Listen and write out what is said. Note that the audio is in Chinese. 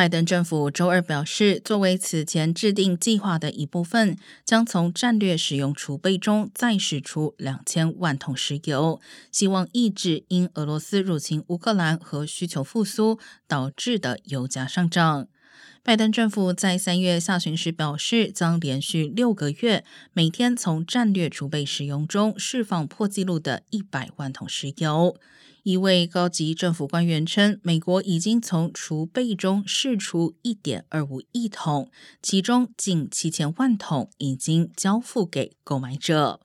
拜登政府周二表示，作为此前制定计划的一部分，将从战略使用储备中再使出两千万桶石油，希望抑制因俄罗斯入侵乌克兰和需求复苏导致的油价上涨。拜登政府在三月下旬时表示，将连续六个月每天从战略储备使用中释放破纪录的一百万桶石油。一位高级政府官员称，美国已经从储备中释出一点二五亿桶，其中近七千万桶已经交付给购买者。